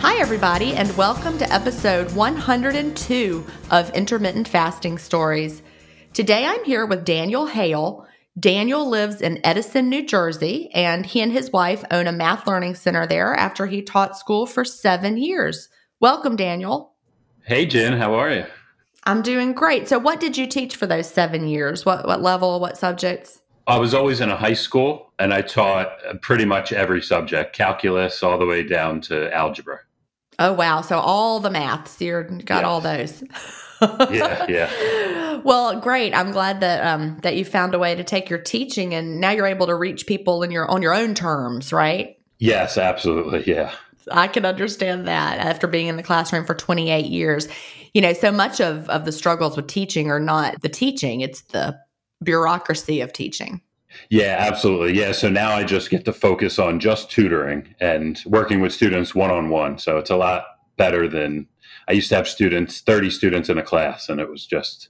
Hi, everybody, and welcome to episode 102 of Intermittent Fasting Stories. Today I'm here with Daniel Hale. Daniel lives in Edison, New Jersey, and he and his wife own a math learning center there after he taught school for seven years. Welcome, Daniel. Hey, Gin, how are you? I'm doing great. So, what did you teach for those seven years? What, what level, what subjects? I was always in a high school and I taught pretty much every subject, calculus all the way down to algebra. Oh wow! So all the maths, you got yeah. all those. yeah, yeah. Well, great. I'm glad that um, that you found a way to take your teaching, and now you're able to reach people in your on your own terms, right? Yes, absolutely. Yeah. I can understand that after being in the classroom for 28 years. You know, so much of of the struggles with teaching are not the teaching; it's the bureaucracy of teaching. Yeah, absolutely. Yeah. So now I just get to focus on just tutoring and working with students one on one. So it's a lot better than I used to have students, 30 students in a class, and it was just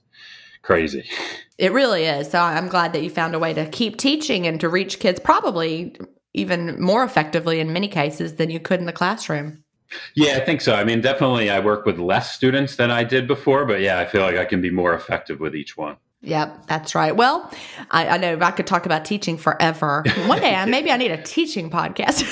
crazy. It really is. So I'm glad that you found a way to keep teaching and to reach kids probably even more effectively in many cases than you could in the classroom. Yeah, I think so. I mean, definitely I work with less students than I did before, but yeah, I feel like I can be more effective with each one. Yep, that's right. Well, I, I, know I could talk about teaching forever. One day, maybe I need a teaching podcast.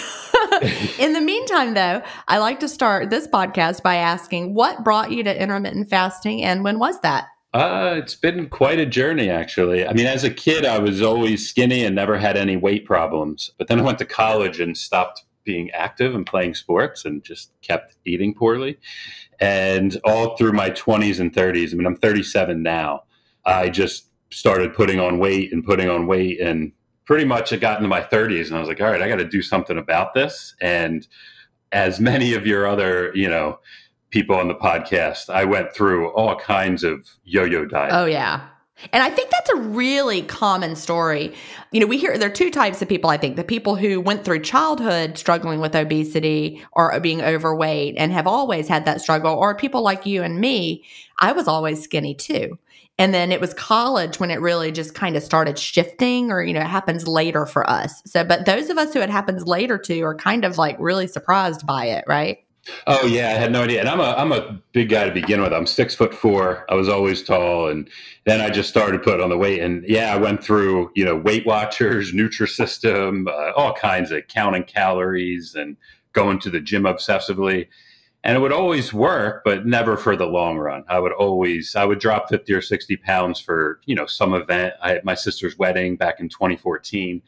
In the meantime, though, I like to start this podcast by asking what brought you to intermittent fasting and when was that? Uh, it's been quite a journey, actually. I mean, as a kid, I was always skinny and never had any weight problems. But then I went to college and stopped being active and playing sports and just kept eating poorly. And all through my 20s and 30s, I mean, I'm 37 now I just started putting on weight and putting on weight and pretty much it got into my 30s and I was like, all right, I got to do something about this. And as many of your other, you know, people on the podcast, I went through all kinds of yo-yo diets. Oh yeah. And I think that's a really common story. You know, we hear there are two types of people, I think the people who went through childhood struggling with obesity or being overweight and have always had that struggle, or people like you and me. I was always skinny too. And then it was college when it really just kind of started shifting, or, you know, it happens later for us. So, but those of us who it happens later to are kind of like really surprised by it, right? Oh yeah, I had no idea. And I'm a I'm a big guy to begin with. I'm six foot four. I was always tall, and then I just started putting on the weight. And yeah, I went through you know Weight Watchers, Nutrisystem, uh, all kinds of counting calories and going to the gym obsessively. And it would always work, but never for the long run. I would always I would drop fifty or sixty pounds for you know some event. I had my sister's wedding back in 2014,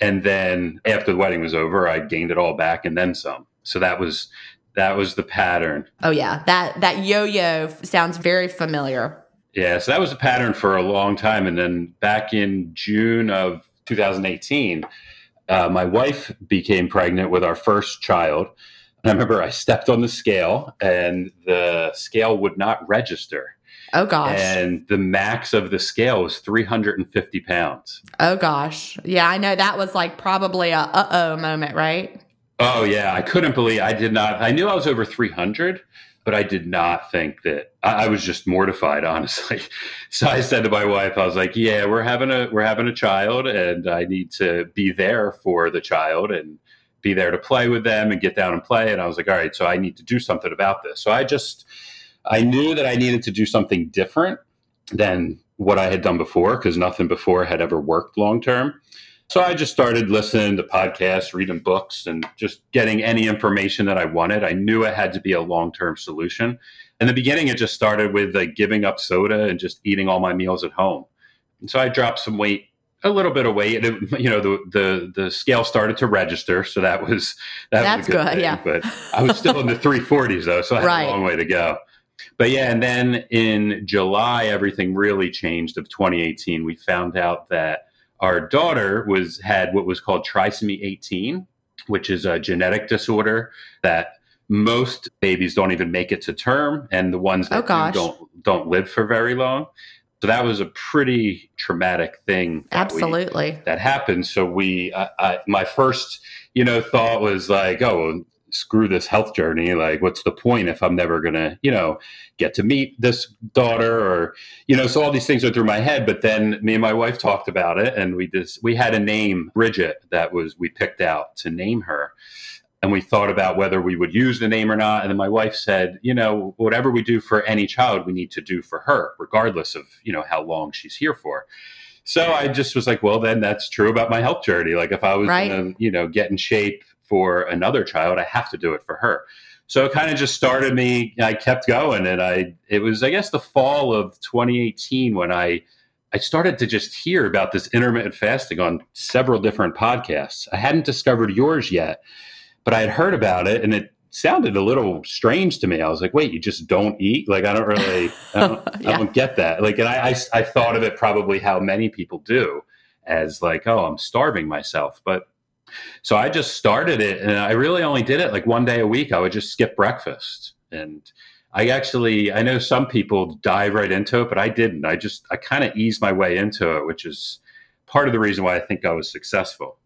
and then after the wedding was over, I gained it all back and then some. So that was that was the pattern. Oh yeah, that that yo-yo sounds very familiar. Yeah, so that was a pattern for a long time, and then back in June of 2018, uh, my wife became pregnant with our first child. I remember I stepped on the scale, and the scale would not register. Oh gosh. And the max of the scale was 350 pounds. Oh gosh. Yeah, I know that was like probably a uh oh moment, right? Oh yeah, I couldn't believe I did not. I knew I was over 300, but I did not think that. I, I, was just mortified, honestly. So I said to my wife, I was like, "Yeah, we're having a we're having a child, and I need to be there for the child and be there to play with them and get down and play." And I was like, "All right, so I need to do something about this." So I just I knew that I needed to do something different than what I had done before because nothing before had ever worked long term. So I just started listening to podcasts, reading books, and just getting any information that I wanted. I knew it had to be a long term solution. In the beginning, it just started with like giving up soda and just eating all my meals at home. And so I dropped some weight, a little bit of weight. It, you know, the, the the scale started to register, so that was that That's was good, good thing. yeah. But I was still in the 340s though, so I had Right. a long way to go. But yeah, and then in July, everything really changed of 2018. We found out that our daughter was had what was called trisomy 18, which is a genetic disorder that most babies don't even make it to term, and the ones Oh, that do don't don't live for very long. So that was a pretty traumatic thing. that we- Absolutely. that happened. So we, I, I, my first, you know, thought was like, oh, screw this health journey. Like, what's the point if I'm never gonna, you know, get to meet this daughter or, you know, so all these things went through my head. But then me and my wife talked about it, and we just we had a name, Bridget, that was we picked out to name her. And we thought about whether we would use the name or not. And then my wife said, you know, whatever we do for any child, we need to do for her, regardless of, you know, how long she's here for. So I just was like, well, then that's true about my health journey. Like if I was Right. going to, you know, get in shape for another child, I have to do it for her. So it kind of just started me. I kept going, and I. It was, I guess, the fall of 2018 when I, I started to just hear about this intermittent fasting on several different podcasts. I hadn't discovered yours yet, but I had heard about it, and it sounded a little strange to me. I was like, wait, you just don't eat? Like I don't really, I don't, Yeah. I don't get that. Like, and I, I, I thought of it probably how many people do, as like, oh, I'm starving myself, but. So I just started it and I really only did it like one day a week. I would just skip breakfast. And I actually, I know some people dive right into it, but I didn't. I just, I kind of eased my way into it, which is part of the reason why I think I was successful.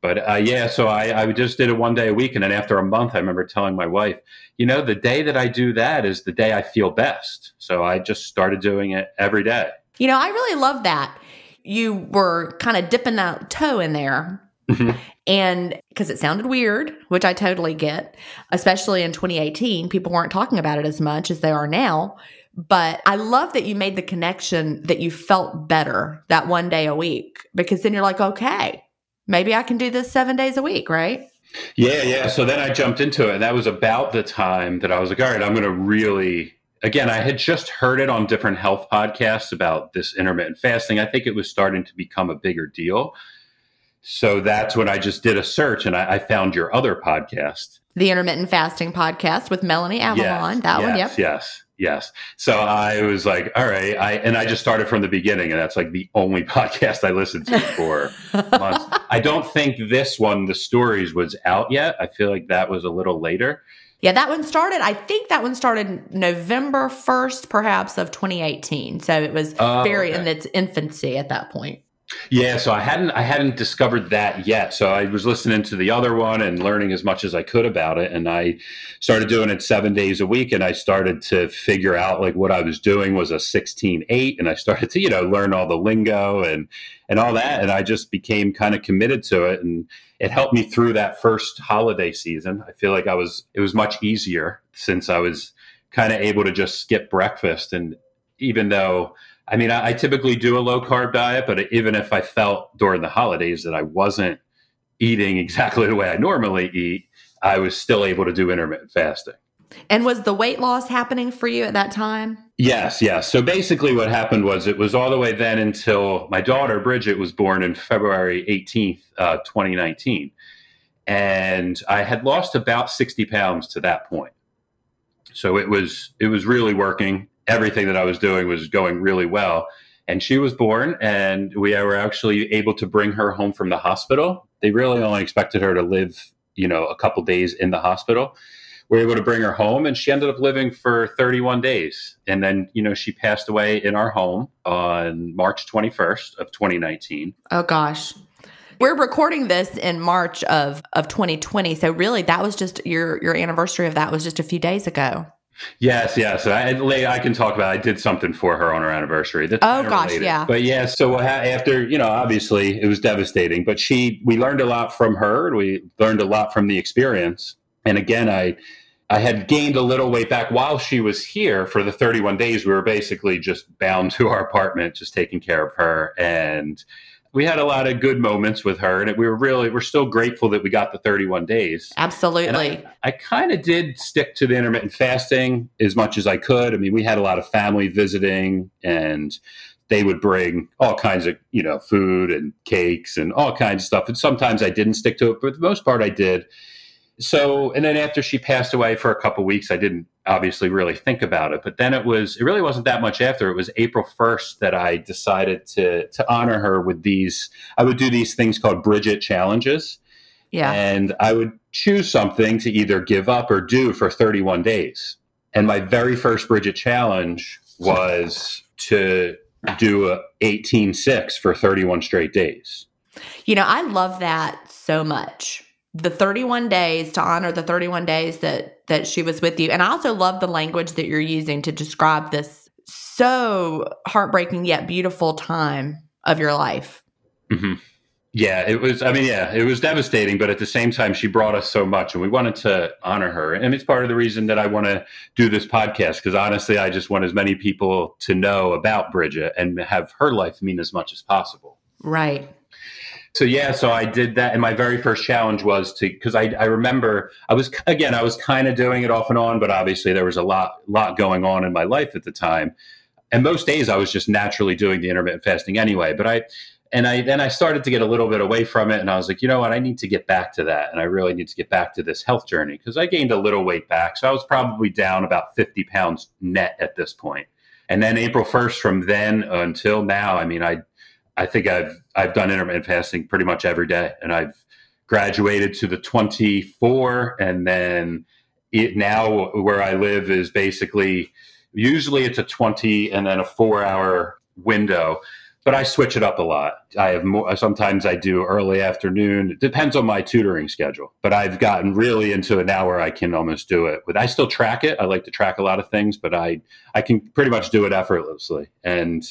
But uh, yeah, so I, I just did it one day a week. And then after a month, I remember telling my wife, you know, the day that I do that is the day I feel best. So I just started doing it every day. You know, I really love that. You were kind of dipping that toe in there. Mhm. And because it sounded weird, which I totally get, especially in 2018, people weren't talking about it as much as they are now. But I love that you made the connection that you felt better that one day a week because then you're like, okay, maybe I can do this seven days a week, right? Yeah, yeah. So then I jumped into it. And that was about the time that I was like, all right, I'm going to really, again, I had just heard it on different health podcasts about this intermittent fasting. I think it was starting to become a bigger deal. So that's when I just did a search and I, I found your other podcast. The intermittent fasting podcast with Melanie Avalon. that one, yep. yes, Yes. So I was like, all right. I and I just started from the beginning, and that's like the only podcast I listened to for months. I don't think this one, the stories, was out yet. I feel like that was a little later. Yeah, that one started, I think that one started November 1st, perhaps, of 2018. So it was oh, very okay. in its infancy at that point. Yeah, so I hadn't I hadn't discovered that yet. So I was listening to the other one and learning as much as I could about it. And I started doing it 7 days a week and I started to figure out like what I was doing was a 16/8 and I started to, you know, learn all the lingo and and all that. And I just became kind of committed to it. And it helped me through that first holiday season. I feel like I was it was much easier since I was kind of able to just skip breakfast. And even though I mean, I, I typically do a low carb diet, but even if I felt during the holidays that I wasn't eating exactly the way I normally eat, I was still able to do intermittent fasting. And was the weight loss happening for you at that time? Yes, yes. So basically, what happened was it was all the way then until my daughter Bridget was born in February 18th, uh, 2019. And I had lost about 60 pounds to that point. So it was it was really working everything that I was doing was going really well. And she was born, and we were actually able to bring her home from the hospital. They really only expected her to live, you know, a couple days in the hospital. We were able to bring her home, and she ended up living for 31 days. And then, you know, she passed away in our home on March 21st of 2019. Oh gosh. We're recording this in March of of 2020, so really that was just your your anniversary of that was just a few days ago. Yes, yes. I, I can talk about. I did something for her on her anniversary. That's oh gosh, related. yeah. But yeah, so after you know, obviously it was devastating. But she, we learned a lot from her. We learned a lot from the experience. And again, I, I had gained a little weight back while she was here for the 31 days. We were basically just bound to our apartment, just taking care of her and we had a lot of good moments with her and we were really we're still grateful that we got the 31 days. Absolutely i, I kind of did stick to the intermittent fasting as much as i could. I mean we had a lot of family visiting and they would bring all kinds of you know food and cakes and all kinds of stuff. And sometimes i didn't stick to it but for the most part i did. So and then after she passed away for a couple weeks i didn't obviously really think about it but then it was it really wasn't that much after. It was april 1st that i decided to to honor her with these i would do these things called bridget challenges. Yeah. And i would choose something to either give up or do for 31 days. And my very first bridget challenge was to do a 18-6 for 31 straight days. You know i love that so much the 31 days to honor the 31 days that that she was with you. And i also love the language that you're using to describe this so heartbreaking yet beautiful time of your life. Mm-hmm. yeah it was i mean yeah it was devastating but at the same time she brought us so much and we wanted to honor her. And it's part of the reason that i want to do this podcast because honestly i just want as many people to know about bridget and have her life mean as much as possible. Right so yeah, so I did that, and my very first challenge was to because I, I remember I was again I was kind of doing it off and on, but obviously there was a lot lot going on in my life at the time, and most days I was just naturally doing the intermittent fasting anyway. But I and I then I started to get a little bit away from it, and I was like, you know what, I need to get back to that, and I really need to get back to this health journey because I gained a little weight back, so I was probably down about fifty pounds net at this point. And then April first, from then until now, I mean, I I think I've I've done intermittent fasting pretty much every day, and I've graduated to the 24, and then it now where I live is basically usually it's a 20 and then a four hour window but I switch it up a lot. I have more, sometimes I do early afternoon. It depends on my tutoring schedule, but I've gotten really into it now where I can almost do it with, I still track it. I like to track a lot of things, but I, I can pretty much do it effortlessly. And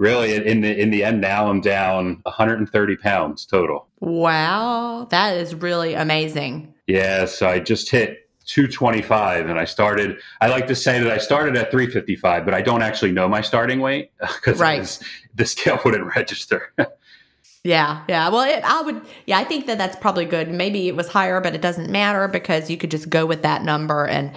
really in the, in the end now I'm down 130 pounds total. Wow. That is really amazing. Yeah. So I just hit 225 and i started i like to say that i started at 355 but i don't actually know my starting weight because right. the scale wouldn't register yeah yeah well it, i would yeah i think that that's probably good maybe it was higher but it doesn't matter because you could just go with that number and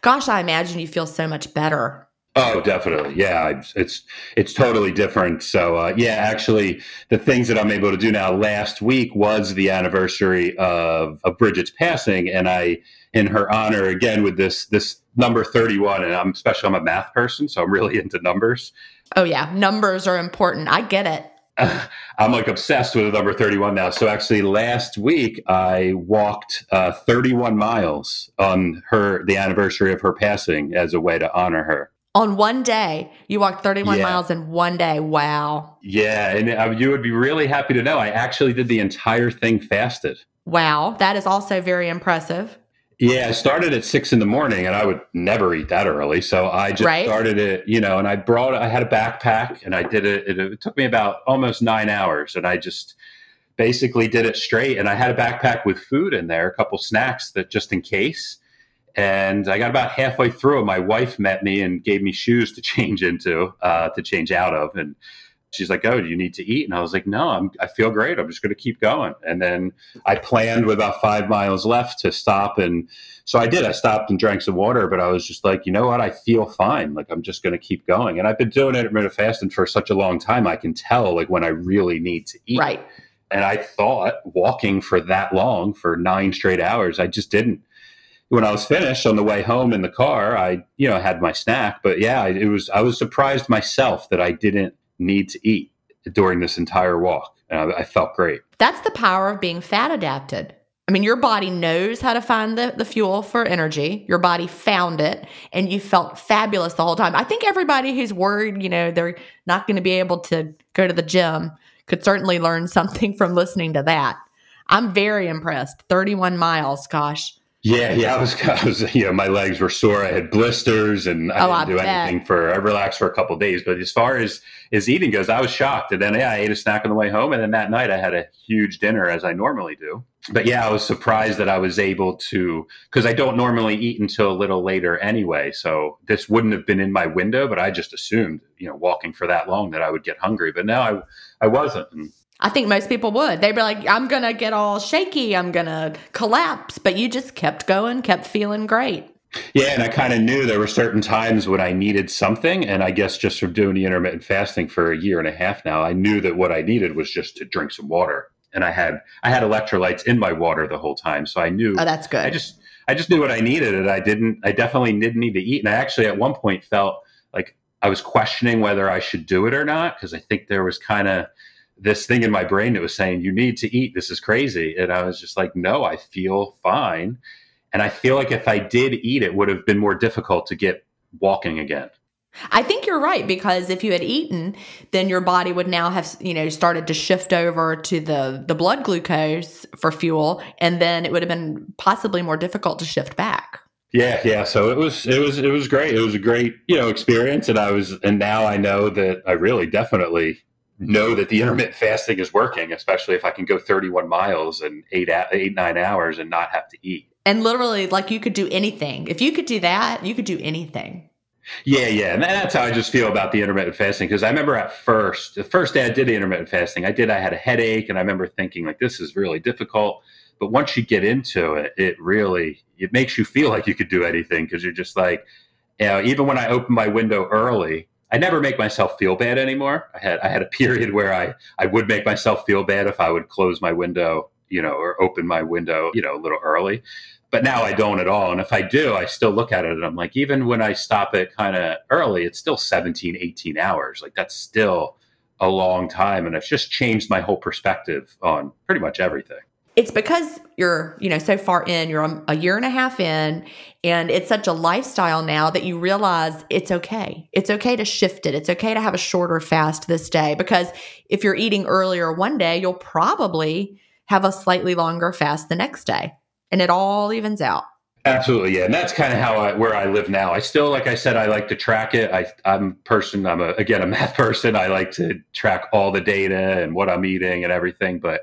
gosh i imagine you feel so much better Oh, definitely. Yeah, it's it's totally different. So, uh, yeah, actually, the things that I'm able to do now. Last week was the anniversary of, of Bridget's passing, and I, in her honor, again with this this number 31. And I'm especially I'm a math person, so I'm really into numbers. Oh yeah, numbers are important. I get it. I'm like obsessed with the number 31 now. So actually, last week I walked uh, 31 miles on her the anniversary of her passing as a way to honor her. On one day, you walked 31 Yeah. miles in one day. Wow. Yeah, and uh, you would be really happy to know I actually did the entire thing fasted. Wow. That is also very impressive. Yeah, I started at six in the morning, and I would never eat that early. So I just Right. started it, you know, and I brought, I had a backpack, and I did it. It, it took me about almost nine hours, and I just basically did it straight. And I had a backpack with food in there, a couple snacks that just in case. And I got about halfway through, and my wife met me and gave me shoes to change into, uh, to change out of, and she's like, "Oh, do you need to eat?" And I was like, "No, I'm, I feel great. I'm just going to keep going." And then I planned with about five miles left to stop, and so I did. I stopped and drank some water, but I was just like, you know what? I feel fine. Like I'm just going to keep going. And I've been doing intermittent fasting for such a long time. I can tell like when I really need to eat. Right. And I thought walking for that long for nine straight hours, I just didn't. When I was finished on the way home in the car, I you know had my snack, but yeah, it was I was surprised myself that I didn't need to eat during this entire walk. And I, I felt great. That's the power of being fat adapted. I mean, your body knows how to find the, the fuel for energy. Your body found it and you felt fabulous the whole time. I think everybody who's worried, you know, they're not going to be able to go to the gym could certainly learn something from listening to that. I'm very impressed. 31 miles, gosh. Yeah, yeah, I was, I was, you know, my legs were sore. I had blisters, and I Oh, didn't I do bet. anything for. I relaxed for a couple of days, but as far as as eating goes, I was shocked. And then yeah, I ate a snack on the way home, and then that night I had a huge dinner as I normally do. But yeah, I was surprised that I was able to because I don't normally eat until a little later anyway. So this wouldn't have been in my window, but I just assumed, you know, walking for that long that I would get hungry. But now I I wasn't. And I think most people would. They'd be like, I'm going to get all shaky. I'm going to collapse. But you just kept going, kept feeling great. Yeah, and I kind of knew there were certain times when I needed something, and I guess just from doing the intermittent fasting for a year and a half now, I knew that what I needed was just to drink some water, and I had I had electrolytes in my water the whole time, so I knew Oh, that's good. I just I just knew what I needed, and I didn't I definitely didn't need to eat, and I actually at one point felt like I was questioning whether I should do it or not because I think there was kind of this thing in my brain that was saying you need to eat. This is crazy. And i was just like no i feel fine. And i feel like if i did eat it would have been more difficult to get walking again. I think you're right because if you had eaten, then your body would now have you know started to shift over to the the blood glucose for fuel, and then it would have been possibly more difficult to shift back. yeah yeah. So it was it was it was great. It was a great you know experience and i was and now i know that i really definitely know that the intermittent fasting is working especially if i can go 31 miles and eight a- eight nine hours and not have to eat And literally, like you could do anything. If you could do that, you could do anything. Yeah, yeah, and that's how I just feel about the intermittent fasting. Because I remember at first, the first day I did the intermittent fasting, I did. I had a headache, and I remember thinking like, "This is really difficult." But once you get into it, it really it makes you feel like you could do anything because you're just like, you know, even when I open my window early, I never make myself feel bad anymore. I had I had a period where I I would make myself feel bad if I would close my window, you know, or open my window, you know, a little early but now I don't at all. And if I do, I still look at it and I'm like, even when I stop it kind of early, it's still 17, 18 hours. Like that's still a long time. And it's just changed my whole perspective on pretty much everything. It's because you're, you know, so far in, you're a- year and a half in, and it's such a lifestyle now that you realize it's okay. It's okay to shift it. It's okay to have a shorter fast this day because if you're eating earlier one day, you'll probably have a slightly longer fast the next day, and it all evens out. Absolutely, yeah, and that's kind of how I where I live now. I still, like I said, I like to track it. I, I'm person. I'm a again a math person. I like to track all the data and what I'm eating and everything. But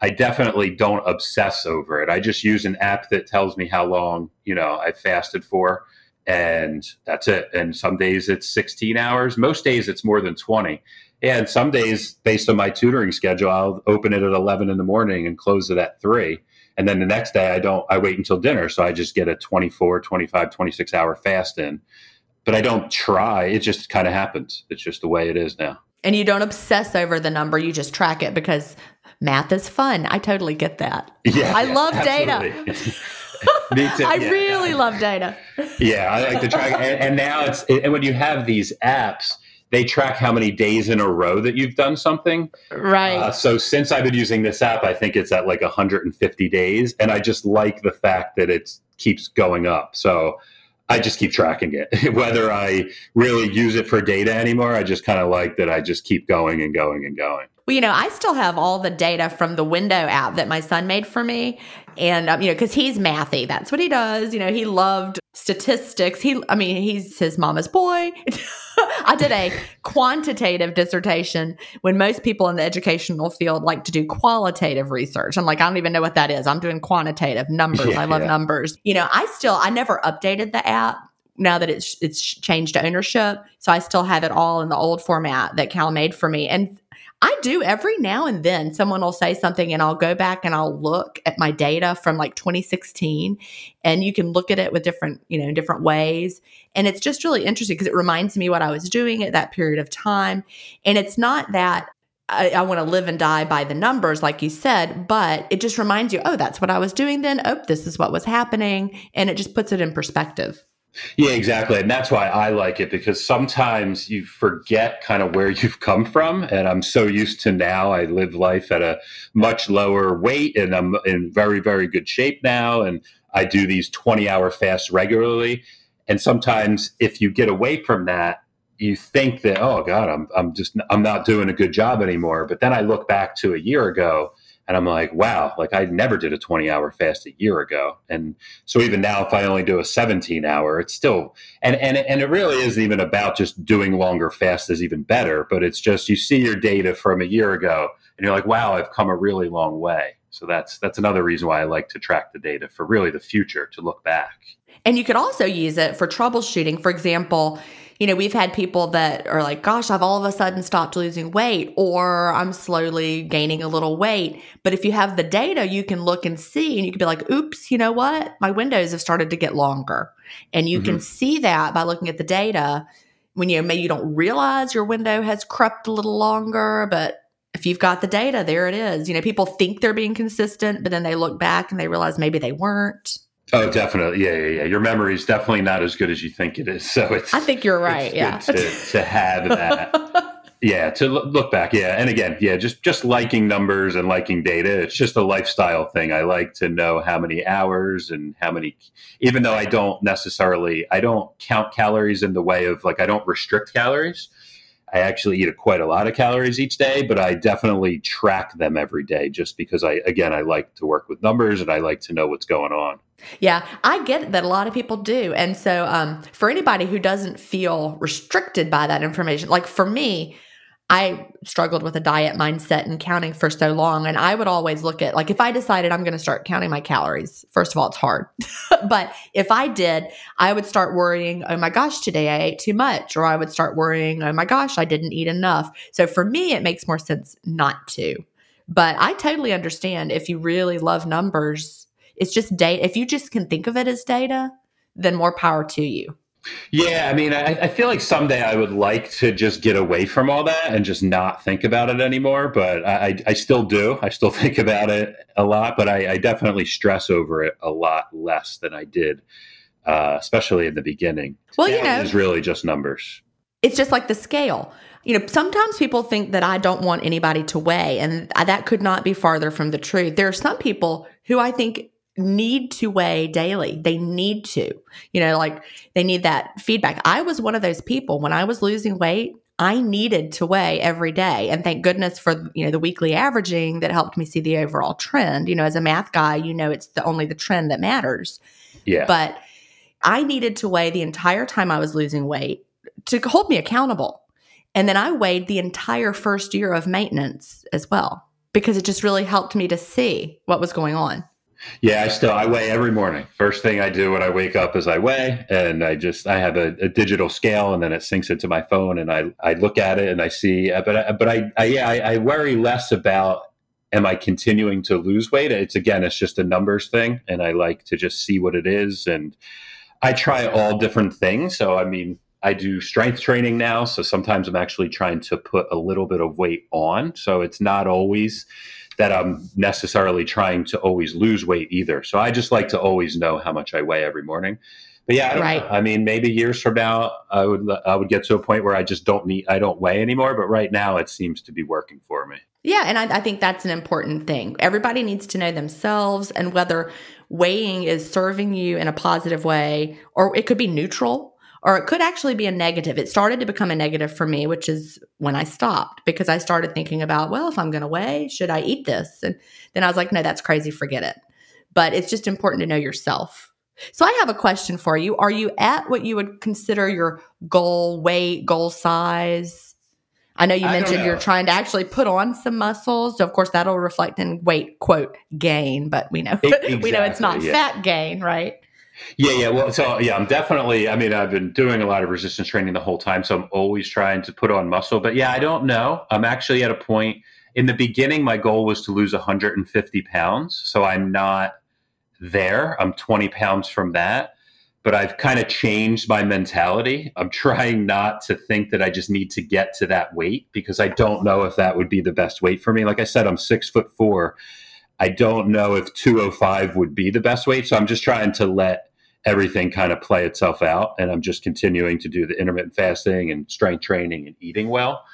I definitely don't obsess over it. I just use an app that tells me how long you know I fasted for, and that's it. And some days it's 16 hours. Most days it's more than 20. And some days, based on my tutoring schedule, I'll open it at 11 in the morning and close it at three and then the next day i don't i wait until dinner so i just get a 24 25 26 hour fast in but i don't try it just kind of happens it's just the way it is now And you don't obsess over the number, you just track it because math is fun. I totally get that. yeah I yeah, love data. me too I yeah. really love data. yeah i like to track and, and now it's and when you have these apps they track how many days in a row that you've done something. Right. Uh, so since I've been using this app, I think it's at like 150 days, and I just like the fact that it keeps going up. So I just keep tracking it. Whether I really use it for data anymore, I just kind of like that I just keep going and going and going. Well, you know, I still have all the data from the window app that my son made for me. And, um, you know, because he's mathy. That's what he does. You know, he loved statistics. He, I mean, he's his mama's boy. I did a quantitative dissertation when most people in the educational field like to do qualitative research. I'm like, I don't even know what that is. I'm doing quantitative numbers. Yeah, I love yeah. numbers. You know, I still, I never updated the app now that it's it's changed ownership. So I still have it all in the old format that Cal made for me. And I do every now and then someone will say something and I'll go back and I'll look at my data from like 2016 and you can look at it with different, you know, different ways. And it's just really interesting because it reminds me what I was doing at that period of time. And it's not that I, I want to live and die by the numbers, like you said, but it just reminds you, oh, that's what I was doing then. Oh, this is what was happening. And it just puts it in perspective. Yeah, exactly. And that's why I like it because sometimes you forget kind of where you've come from. And I'm so used to now, I live life at a much lower weight and I'm in very, very good shape now. And I do these 20 hour fasts regularly. And sometimes if you get away from that, you think that, oh God, I'm, I'm just, I'm not doing a good job anymore. But then I look back to a year ago and I'm like, wow, like I never did a 20 hour fast a year ago. And so even now, if I only do a 17 hour, it's still, and, and, and it really isn't even about just doing longer fasts is even better, but it's just you see your data from a year ago and you're like, wow, I've come a really long way. So that's, that's another reason why I like to track the data for really the future to look back. And you could also use it for troubleshooting. For example, you know, we've had people that are like, gosh, I've all of a sudden stopped losing weight or I'm slowly gaining a little weight. But if you have the data, you can look and see and you can be like, oops, you know what? My windows have started to get longer. And you mm-hmm. can see that by looking at the data when you maybe you don't realize your window has crept a little longer, but if you've got the data, there it is. You know, people think they're being consistent, but then they look back and they realize maybe they weren't. Oh, definitely. Yeah, yeah, yeah. Your memory is definitely not as good as you think it is. So it's. I think you're right. Yeah. To, to have that. yeah, to look back. Yeah, and again, yeah, just just liking numbers and liking data. It's just a lifestyle thing. I like to know how many hours and how many. Even though I don't necessarily, I don't count calories in the way of like I don't restrict calories. I actually eat a, quite a lot of calories each day, but I definitely track them every day just because I, again, I like to work with numbers and I like to know what's going on. Yeah, I get that a lot of people do. And so, um, for anybody who doesn't feel restricted by that information, like for me, I struggled with a diet mindset and counting for so long. And I would always look at, like, if I decided I'm going to start counting my calories, first of all, it's hard. but if I did, I would start worrying, oh my gosh, today I ate too much. Or I would start worrying, oh my gosh, I didn't eat enough. So for me, it makes more sense not to. But I totally understand if you really love numbers, it's just data. If you just can think of it as data, then more power to you. Yeah, I mean, I, I, feel like someday I would like to just get away from all that and just not think about it anymore. But I, I still do. I still think about it a lot, but I, I definitely stress over it a lot less than I did, uh, especially in the beginning. Well, you know, it's really just numbers. It's just like the scale. You know, sometimes people think that I don't want anybody to weigh, and that could not be farther from the truth. There are some people who I think need to weigh daily. They need to, you know, like they need that feedback. I was one of those people when I was losing weight, I needed to weigh every day. And thank goodness for, you know, the weekly averaging that helped me see the overall trend. You know, as a math guy, you know, it's the only the trend that matters. Yeah. But I needed to weigh the entire time I was losing weight to hold me accountable. And then I weighed the entire first year of maintenance as well because it just really helped me to see what was going on. Yeah, I still I weigh every morning. First thing I do when I wake up is I weigh, and I just I have a, a digital scale, and then it syncs into my phone, and I I look at it and I see. Uh, but I, but I, I yeah I, I worry less about am I continuing to lose weight. It's again it's just a numbers thing, and I like to just see what it is, and I try all different things. So I mean. I do strength training now, so sometimes I'm actually trying to put a little bit of weight on. So it's not always that I'm necessarily trying to always lose weight either. So I just like to always know how much I weigh every morning. But yeah, I, right. I mean, maybe years from now, I would I would get to a point where I just don't need I don't weigh anymore. But right now, it seems to be working for me. Yeah, and I, I think that's an important thing. Everybody needs to know themselves and whether weighing is serving you in a positive way, or it could be neutral or it could actually be a negative. It started to become a negative for me, which is when I stopped because I started thinking about, well, if I'm going to weigh, should I eat this? And then I was like, no, that's crazy, forget it. But it's just important to know yourself. So I have a question for you. Are you at what you would consider your goal weight, goal size? I know you mentioned know. you're trying to actually put on some muscles. So of course that'll reflect in weight quote gain, but we know exactly, we know it's not yeah. fat gain, right? Yeah, yeah. Well, so yeah, I'm definitely. I mean, I've been doing a lot of resistance training the whole time, so I'm always trying to put on muscle. But yeah, I don't know. I'm actually at a point. In the beginning, my goal was to lose 150 pounds, so I'm not there. I'm 20 pounds from that. But I've kind of changed my mentality. I'm trying not to think that I just need to get to that weight because I don't know if that would be the best weight for me. Like I said, I'm six foot four. I don't know if 205 would be the best weight. So I'm just trying to let everything kind of play itself out. And I'm just continuing to do the intermittent fasting and strength training and eating well.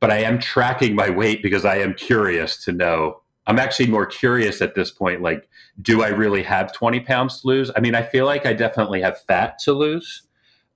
But I am tracking my weight because I am curious to know. I'm actually more curious at this point. Like, do I really have 20 pounds to lose? I mean, I feel like I definitely have fat to lose.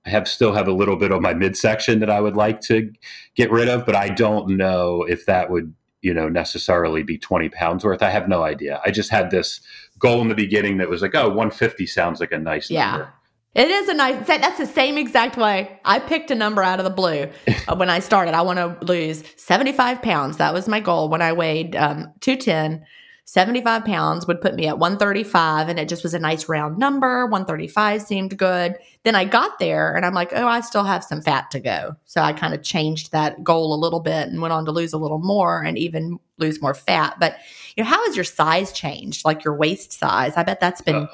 I have still have a little bit of my midsection that I would like to get rid of, but I don't know if that would, you know, necessarily be 20 pounds worth. I have no idea. I just had this goal in the beginning that was like, oh, 150 sounds like a nice yeah. number. It is a nice. That's the same exact way. I picked a number out of the blue uh, when I started. I want to lose 75 pounds. That was my goal when I weighed um, 210. 75 pounds would put me at 135, and it just was a nice round number. 135 seemed good. Then I got there, and I'm like, oh, I still have some fat to go. So I kind of changed that goal a little bit and went on to lose a little more and even lose more fat. But you know, how has your size changed? Like your waist size? I bet that's been uh,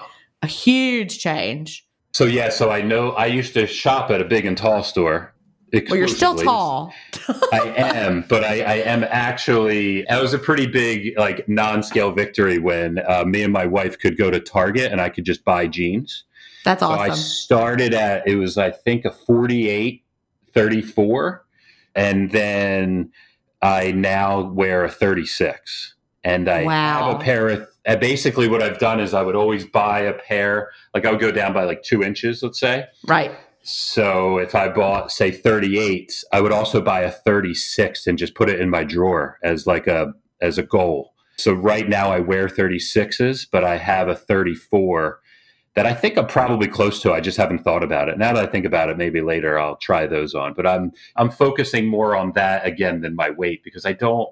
a huge change. So yeah, so I know I used to shop at a big and tall store. Well, you're still tall. I am, but I, I, am actually. That was a pretty big like non-scale victory when uh, me and my wife could go to Target and I could just buy jeans. That's so awesome. I started at it was I think a 48, 34, and then I now wear a 36 and I wow. have a pair of. And basically, what I've done is I would always buy a pair. Like I would go down by like two inches, let's say. Right. So if I bought, say, 38, I would also buy a 36 and just put it in my drawer as like a as a goal. So right now I wear 36s, but I have a 34 that I think I'm probably close to. I just haven't thought about it. Now that I think about it, maybe later I'll try those on. But I'm I'm focusing more on that again than my weight because I don't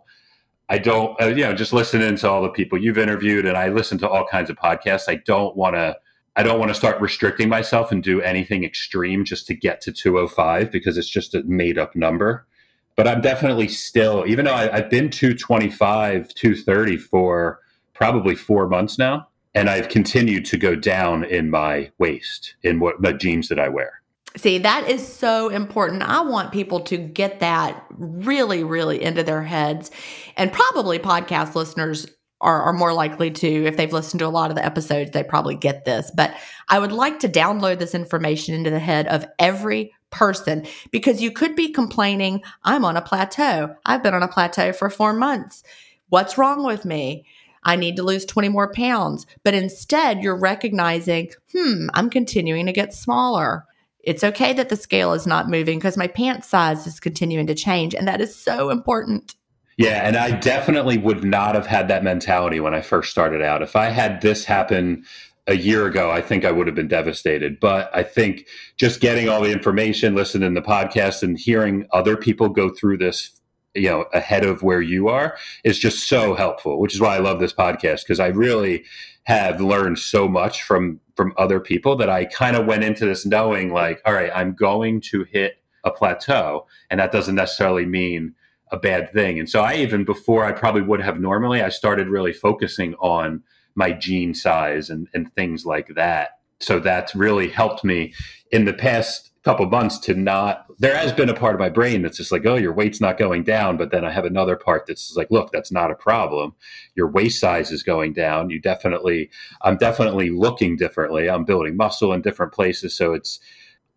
I don't, uh, you know, just listening to all the people you've interviewed, and I listen to all kinds of podcasts. I don't want to, I don't want to start restricting myself and do anything extreme just to get to 205 because it's just a made up number. But I'm definitely still, even though I, I've been 225, 230 for probably four months now, and I've continued to go down in my waist in what the jeans that I wear. See, that is so important. I want people to get that really, really into their heads. And probably podcast listeners are, are, more likely to, if they've listened to a lot of the episodes, they probably get this. But I would like to download this information into the head of every person because you could be complaining, I'm on a plateau. I've been on a plateau for four months. What's wrong with me? I need to lose 20 more pounds. But instead, you're recognizing, hmm, I'm continuing to get smaller. It's okay that the scale is not moving because my pant size is continuing to change. And that is so important. Yeah. And I definitely would not have had that mentality when I first started out. If I had this happen a year ago, I think I would have been devastated. But I think just getting all the information, listening to the podcast, and hearing other people go through this you know ahead of where you are is just so helpful which is why i love this podcast because i really have learned so much from from other people that I kind of went into this knowing like, all right, I'm going to hit a plateau, and that doesn't necessarily mean a bad thing. And so I even before I probably would have normally, I started really focusing on my jean size and, and things like that. So that's really helped me in the past couple months to not there has been a part of my brain that's just like oh your weight's not going down. But then i have another part that's like look that's not a problem. Your waist size is going down. You definitely i'm definitely looking differently. I'm building muscle in different places. So it's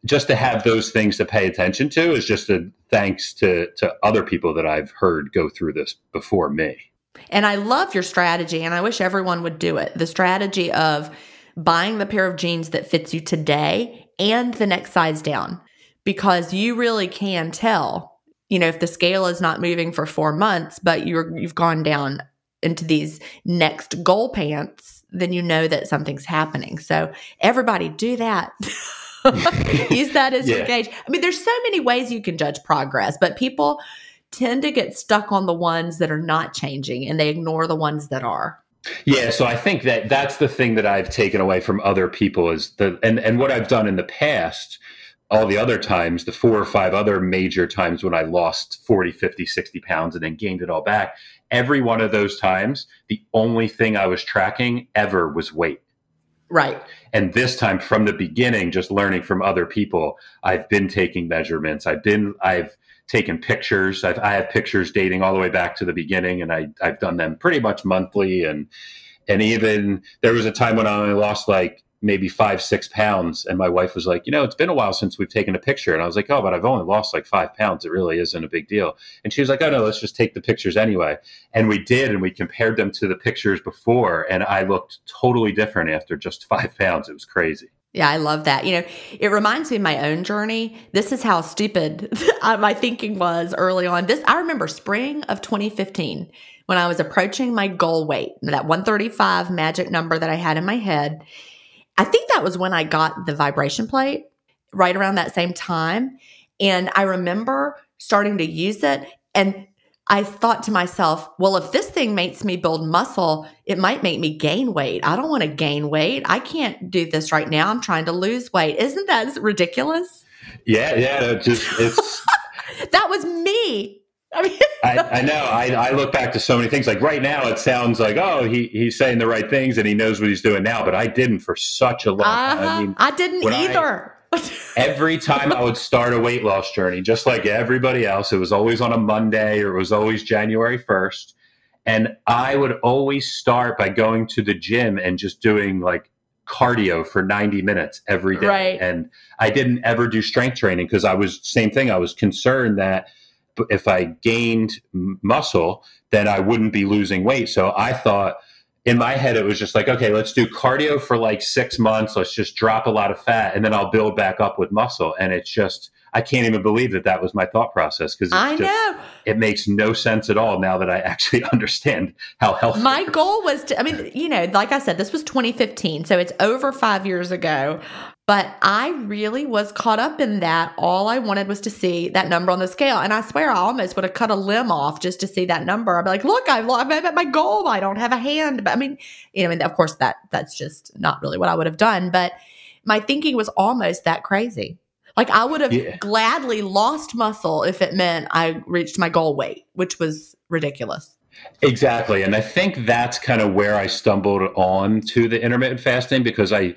just to have those things to pay attention to is just a thanks to to other people that i've heard go through this before me and i love your strategy and i wish everyone would do it the strategy of buying the pair of jeans that fits you today and the next size down because you really can tell, you know, if the scale is not moving for 4 months but you're you've gone down into these next goal pants, then you know that something's happening. So everybody do that. Use that as yeah. your gauge. I mean, there's so many ways you can judge progress, but people tend to get stuck on the ones that are not changing and they ignore the ones that are. Yeah, so I think that that's the thing that I've taken away from other people is the and and what I've done in the past all the other times, the four or five other major times when I lost 40, 50, 60 pounds and then gained it all back, every one of those times, the only thing I was tracking ever was weight. Right. And this time from the beginning, just learning from other people, I've been taking measurements. I've been, I've taken pictures. I've, I have pictures dating all the way back to the beginning, and I, I've done them pretty much monthly. And and even there was a time when I only lost like maybe five six pounds, and my wife was like, you know, it's been a while since we've taken a picture, and I was like, oh, but I've only lost like five pounds. It really isn't a big deal. And she was like, oh no, let's just take the pictures anyway. And we did, and we compared them to the pictures before, and I looked totally different after just five pounds. It was crazy. Yeah, I love that. You know, it reminds me of my own journey. This is how stupid uh, my thinking was early on. This I remember spring of 2015 when I was approaching my goal weight, that 135 magic number that I had in my head. I think that was when I got the vibration plate right around that same time. And I remember starting to use it and I thought to myself, well, if this thing makes me build muscle, it might make me gain weight. I don't want to gain weight. I can't do this right now. I'm trying to lose weight. Isn't that ridiculous? Yeah, yeah. just it's that was me. I mean, I, I, know. I, I, look back to so many things. Like right now, it sounds like oh, he he's saying the right things and he knows what he's doing now. But I didn't for such a long uh-huh. time. I mean, I didn't either every time I would start a weight loss journey, just like everybody else, it was always on a Monday or it was always January 1st. And I would always start by going to the gym and just doing like cardio for 90 minutes every day. Right. And I didn't ever do strength training because I was, same thing, I was concerned that if I gained muscle, then I wouldn't be losing weight. So I thought, in my head, it was just like, okay, let's do cardio for like six months. Let's just drop a lot of fat and then I'll build back up with muscle. And it's just, I can't even believe that that was my thought process because I just, know it makes no sense at all now that I actually understand how healthy. My goal was to, I mean, you know, like I said, this was 2015. So it's over five years ago. But I really was caught up in that. All I wanted was to see that number on the scale. And I swear I almost would have cut a limb off just to see that number. I'd be like, look, I've, I'm at my goal. I don't have a hand. But I mean, you know, I mean, of course that that's just not really what I would have done. But my thinking was almost that crazy. Like I would have yeah. gladly lost muscle if it meant I reached my goal weight, which was ridiculous. Exactly. And I think that's kind of where I stumbled on to the intermittent fasting because I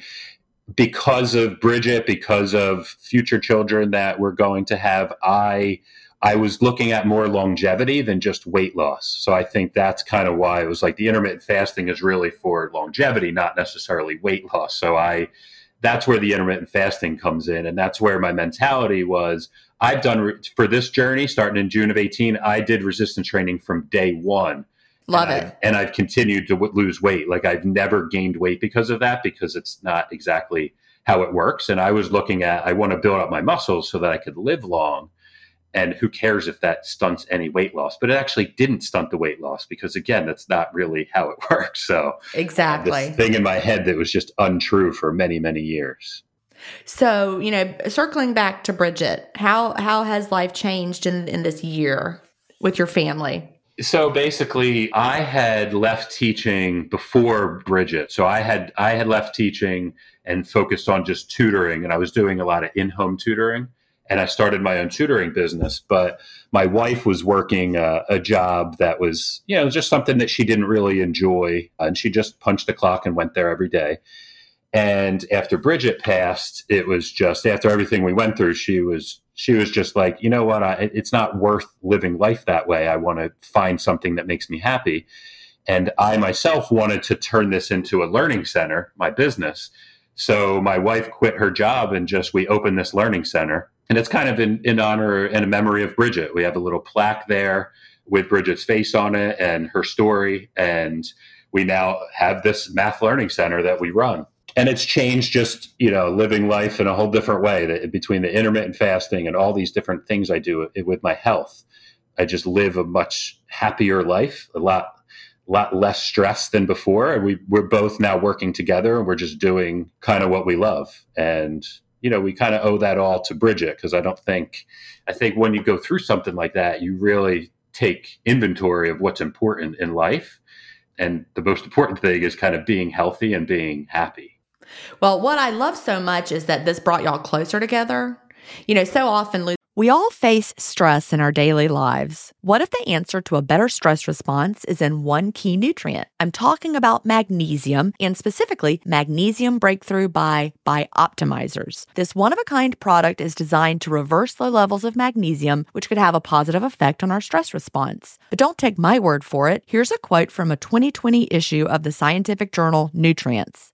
because of Bridget, because of future children that we're going to have, I I was looking at more longevity than just weight loss. So I think that's kind of why it was like the intermittent fasting is really for longevity, not necessarily weight loss. So I that's where the intermittent fasting comes in and that's where my mentality was I've done for this journey starting in June of 18, I did resistance training from day 1 Love and it. I've, and I've continued to w- lose weight. Like I've never gained weight because of that, because it's not exactly how it works. And I was looking at, I want to build up my muscles so that I could live long. And who cares if that stunts any weight loss? But it actually didn't stunt the weight loss because, again, that's not really how it works. So, exactly. thing in my head that was just untrue for many, many years. So, you know, circling back to Bridget, how how has life changed in in this year with your family? So basically, I had left teaching before Bridget. So I had I had left teaching and focused on just tutoring, and I was doing a lot of in-home tutoring. And I started my own tutoring business, but my wife was working a, a job that was, you know, just something that she didn't really enjoy, and she just punched the clock and went there every day. And after Bridget passed, it was just after everything we went through, she was she was just like, you know what, I, it's not worth living life that way. I want to find something that makes me happy. And I myself wanted to turn this into a learning center, my business. So my wife quit her job and just we opened this learning center. And it's kind of in, in honor and a memory of Bridget. We have a little plaque there with Bridget's face on it and her story. And we now have this math learning center that we run. And it's changed just, you know, living life in a whole different way that between the intermittent fasting and all these different things I do with my health. I just live a much happier life, a lot lot less stress than before. And we, we're both now working together and we're just doing kind of what we love. And, you know, we kind of owe that all to Bridget because I don't think, I think when you go through something like that, you really take inventory of what's important in life. And the most important thing is kind of being healthy and being happy. Well, what I love so much is that this brought y'all closer together. You know, so often we all face stress in our daily lives. What if the answer to a better stress response is in one key nutrient? I'm talking about magnesium and specifically Magnesium Breakthrough by Bioptimizers. This one of a kind product is designed to reverse low levels of magnesium, which could have a positive effect on our stress response. But don't take my word for it. Here's a quote from a 2020 issue of the scientific journal Nutrients.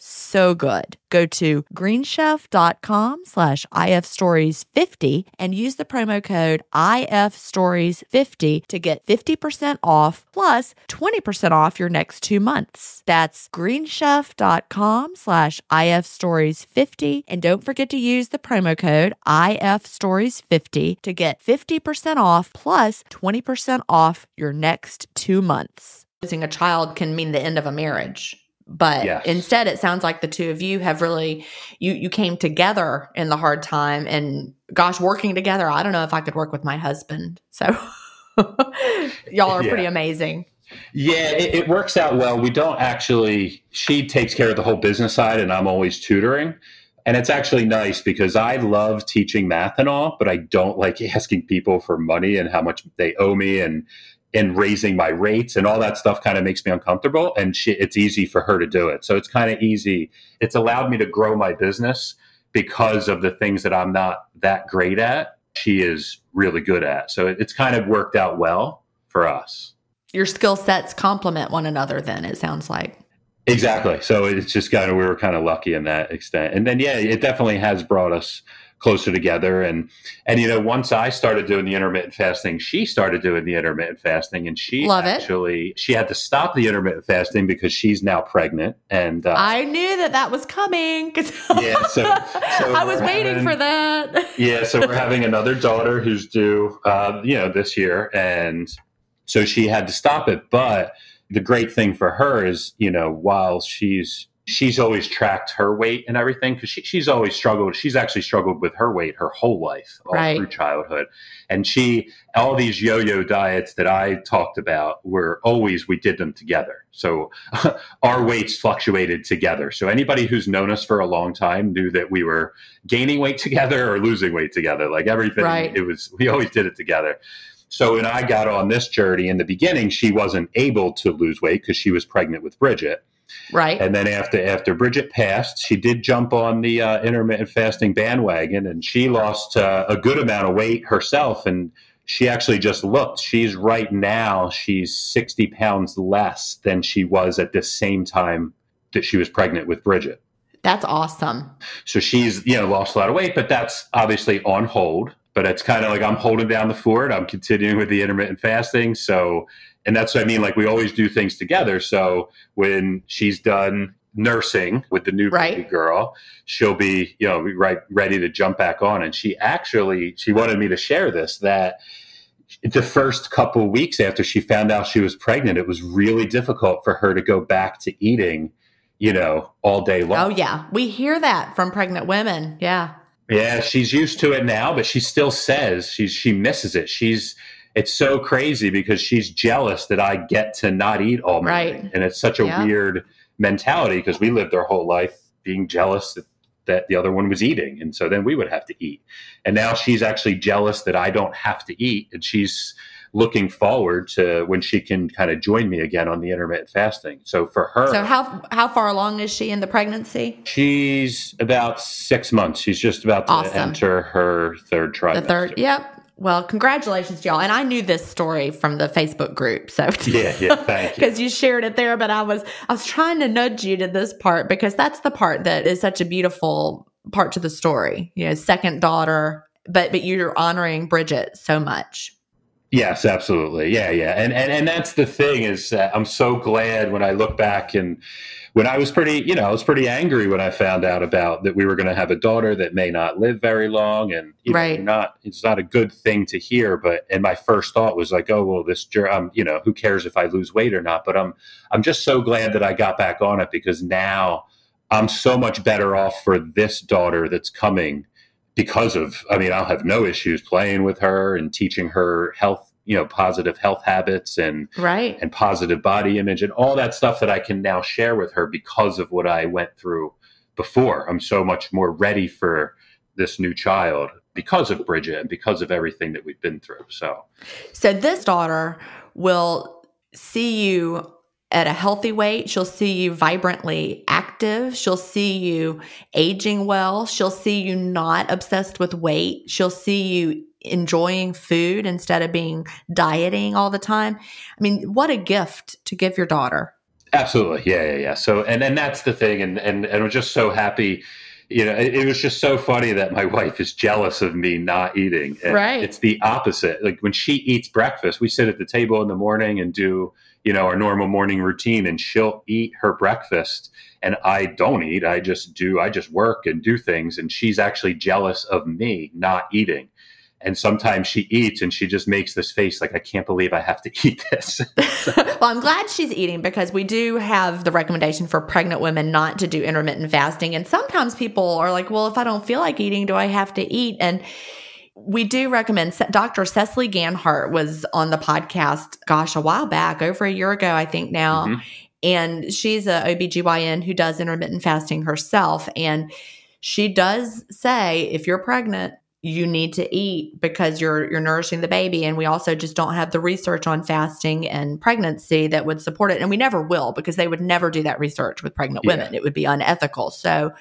so good. Go to greenchef.com slash ifstories50 and use the promo code ifstories50 to get 50% off plus 20% off your next two months. That's greenchef.com slash ifstories50 and don't forget to use the promo code ifstories50 to get 50% off plus 20% off your next two months. Losing a child can mean the end of a marriage but yes. instead it sounds like the two of you have really you you came together in the hard time and gosh working together. I don't know if i could work with my husband. So y'all are yeah. pretty amazing. Yeah it, it, works out well. We don't actually she takes care of the whole business side and i'm always tutoring. And it's actually nice because i love teaching math and all but i don't like asking people for money and how much they owe me and and raising my rates and all that stuff kind of makes me uncomfortable and she, it's easy for her to do it. So it's kind of easy. It's allowed me to grow my business because of the things that i'm not that great at she is really good at. So it, it's kind of worked out well for us. Your skill sets complement one another then it sounds like. Exactly. So it's just kind of we were kind of lucky in that extent. And then yeah it definitely has brought us closer together. And and you know, once I started doing the intermittent fasting, she started doing the intermittent fasting, and she Love actually it. she had to stop the intermittent fasting because she's now pregnant. And uh, I knew that that was coming. yeah, so, so I was waiting having, for that. yeah, so we're having another daughter who's due, uh, you know, this year, and so she had to stop it, but the great thing for her is, you know, while she's she's always tracked her weight and everything because she, she's always struggled. She's actually struggled with her weight her whole life, all right. through childhood. And she, all these yo yo diets that I talked about were always, we did them together. So our weights fluctuated together. So anybody who's known us for a long time knew that we were gaining weight together or losing weight together. Like everything, right. it was, we always did it together. So when I got on this journey in the beginning, she wasn't able to lose weight because she was pregnant with Bridget. Right. And then after after Bridget passed, she did jump on the uh, intermittent fasting bandwagon, and she lost uh, a good amount of weight herself. And she actually just looked. She's right now she's sixty pounds less than she was at the same time that she was pregnant with Bridget. That's awesome. So she's you know lost a lot of weight, but that's obviously on hold. But it's kind of like I'm holding down the fort. I'm continuing with the intermittent fasting. So and that's what I mean. Like we always do things together. So when she's done nursing with the new right. baby girl, she'll be, you know, right ready to jump back on. And she actually she wanted me to share this that the first couple weeks after she found out she was pregnant, it was really difficult for her to go back to eating, you know, all day long. Oh yeah. We hear that from pregnant women. Yeah. Yeah, she's used to it now, but she still says she's she misses it. She's it's so crazy because she's jealous that I get to not eat all morning. Right. And it's such a Yeah. weird mentality because we lived our whole life being jealous that, that the other one was eating. And so then we would have to eat. And now she's actually jealous that I don't have to eat. And she's looking forward to when she can kind of join me again on the intermittent fasting. So for her, So how how far along is she in the pregnancy? she's about six months. She's just about to Awesome. enter her third trimester. The third. Yep. Well, congratulations, to y'all. And I knew this story from the Facebook group. So Yeah, yeah, thank you. because you shared it there, but I was I was trying to nudge you to this part because that's the part that is such a beautiful part to the story. You know, second daughter, but but you're honoring Bridget so much. Yes, absolutely. Yeah, yeah. And and and that's the thing is that I'm so glad when I look back and when I was pretty, you know, I was pretty angry when I found out about that we were going to have a daughter that may not live very long and you know, Right. not it's not a good thing to hear, but and my first thought was like, oh, well this um, you know, who cares if I lose weight or not, but I'm I'm just so glad that I got back on it because now I'm so much better off for this daughter that's coming because of i mean i'll have no issues playing with her and teaching her health you know positive health habits and Right. and positive body image and all that stuff that i can now share with her because of what i went through before i'm so much more ready for this new child because of bridget and because of everything that we've been through so So this daughter will see you at a healthy weight. She'll see you vibrantly active. She'll see you aging well. She'll see you not obsessed with weight. She'll see you enjoying food instead of being dieting all the time. I mean, what a gift to give your daughter. Absolutely, yeah, yeah, yeah. So, and and that's the thing, and and and I'm just so happy. You know, it, it was just so funny that my wife is jealous of me not eating. And Right. It's the opposite. Like when she eats breakfast, we sit at the table in the morning and do you know our normal morning routine, and she'll eat her breakfast, and I don't eat. I just do. I just work and do things, and she's actually jealous of me not eating. And sometimes she eats and she just makes this face like, I can't believe I have to eat this. well, I'm glad she's eating because we do have the recommendation for pregnant women not to do intermittent fasting. And sometimes people are like, well, if I don't feel like eating, do I have to eat? And we do recommend Dr. Cecily Ganheart was on the podcast, gosh, a while back, over a year ago, I think now. Mhm. And she's a OBGYN who does intermittent fasting herself. And she does say if you're pregnant, you need to eat because you're you're nourishing the baby and we also just don't have the research on fasting and pregnancy that would support it and we never will because they would never do that research with pregnant Yeah. women it would be unethical so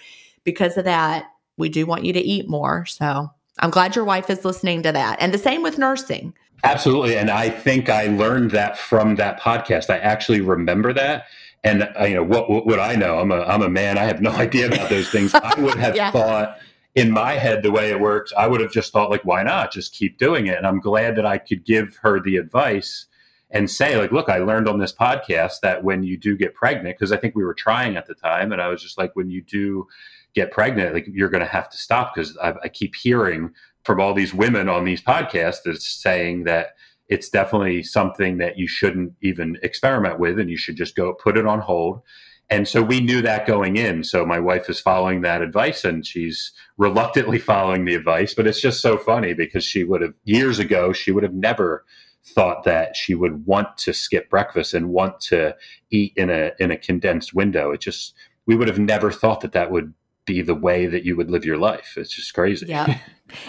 because of that we do want you to eat more so i'm glad your wife is listening to that and the same with nursing Absolutely. And I think I learned that from that podcast. I actually remember that. And uh, you know what, what? What I know, I'm a I'm a man. I have no idea about those things. I would have Yeah. thought in my head the way it works. I would have just thought like, why not? Just keep doing it. And I'm glad that I could give her the advice and say like, look, I learned on this podcast that when you do get pregnant, because I think we were trying at the time, and I was just like, when you do get pregnant, like you're going to have to stop because I, I keep hearing from all these women on these podcasts that's saying that it's definitely something that you shouldn't even experiment with and you should just go put it on hold. And so we knew that going in. So my wife is following that advice and she's reluctantly following the advice. But it's just so funny because she would have, years ago, she would have never thought that she would want to skip breakfast and want to eat in a in a condensed window. It just we would have never thought that that would be the way that you would live your life. It's just crazy. Yeah.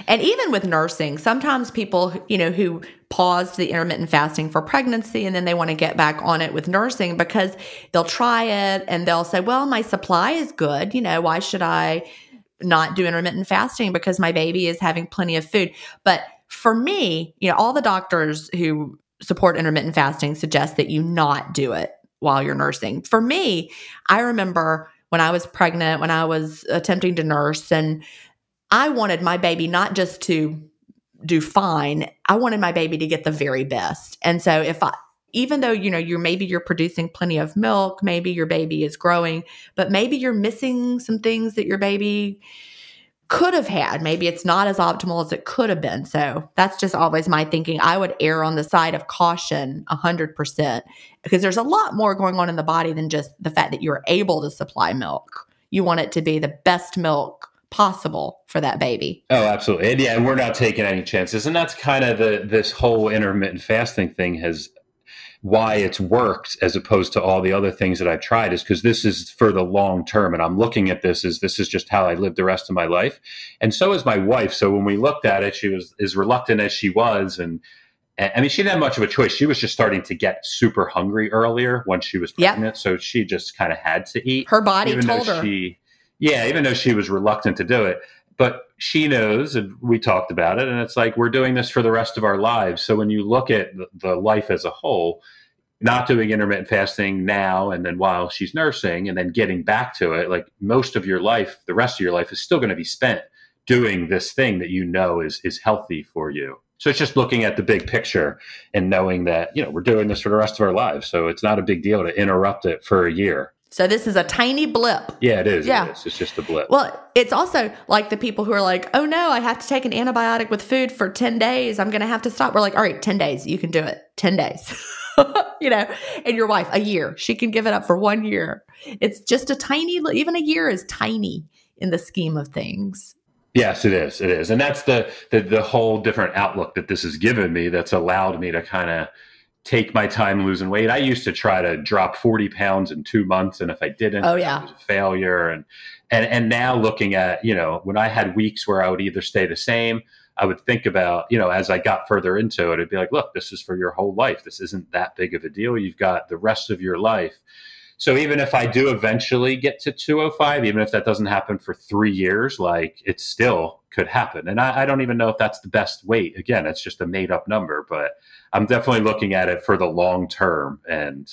and even with nursing, sometimes people, you know, who paused the intermittent fasting for pregnancy and then they want to get back on it with nursing because they'll try it and they'll say, well, my supply is good. You know, why should I not do intermittent fasting because my baby is having plenty of food? But for me, you know, all the doctors who support intermittent fasting suggest that you not do it while you're nursing. For me, I remember when I was pregnant, when I was attempting to nurse, and I wanted my baby not just to do fine, I wanted my baby to get the very best. And so if I, even though you know you're maybe you're producing plenty of milk maybe your baby is growing but maybe you're missing some things that your baby could have had. Maybe it's not as optimal as it could have been. So that's just always my thinking. I would err on the side of caution 100% because there's a lot more going on in the body than just the fact that you're able to supply milk. You want it to be the best milk possible for that baby. Oh, absolutely. And yeah, we're not taking any chances. And that's kind of the this whole intermittent fasting thing has why it's worked as opposed to all the other things that I've tried is because this is for the long term. And I'm looking at this as this is just how I live the rest of my life. And so is my wife. So when we looked at it, she was as reluctant as she was. And, and I mean, she didn't have much of a choice. She was just starting to get super hungry earlier once she was pregnant. Yep. So she just kind of had to eat. Her body told her. She, yeah, even though she was reluctant to do it but she knows and we talked about it and it's like we're doing this for the rest of our lives. So when you look at the, life as a whole not doing intermittent fasting now and then while she's nursing and then getting back to it like most of your life the rest of your life is still going to be spent doing this thing that you know is is healthy for you. So it's just looking at the big picture and knowing that you know we're doing this for the rest of our lives so it's not a big deal to interrupt it for a year so this is a tiny blip. Yeah, it is. Yeah. It is. It's just a blip. Well, it's also like the people who are like, oh no, I have to take an antibiotic with food for 10 days. I'm going to have to stop. We're like, all right, 10 days. You can do it. 10 days. you know, and your wife, a year. She can give it up for one year. It's just a tiny, even a year is tiny in the scheme of things. Yes, it is. It is. And that's the, the, the whole different outlook that this has given me that's allowed me to kind of take my time losing weight. I used to try to drop 40 pounds in two months. And if I didn't, oh, yeah. it was a failure. And, and, and now looking at, you know, when I had weeks where I would either stay the same, I would think about, you know, as I got further into it, it'd be like, look, this is for your whole life. This isn't that big of a deal. You've got the rest of your life. So even if I do eventually get to 205, even if that doesn't happen for three years, like it still could happen. And I, I don't even know if that's the best weight. Again, it's just a made up number, but I'm definitely looking at it for the long term and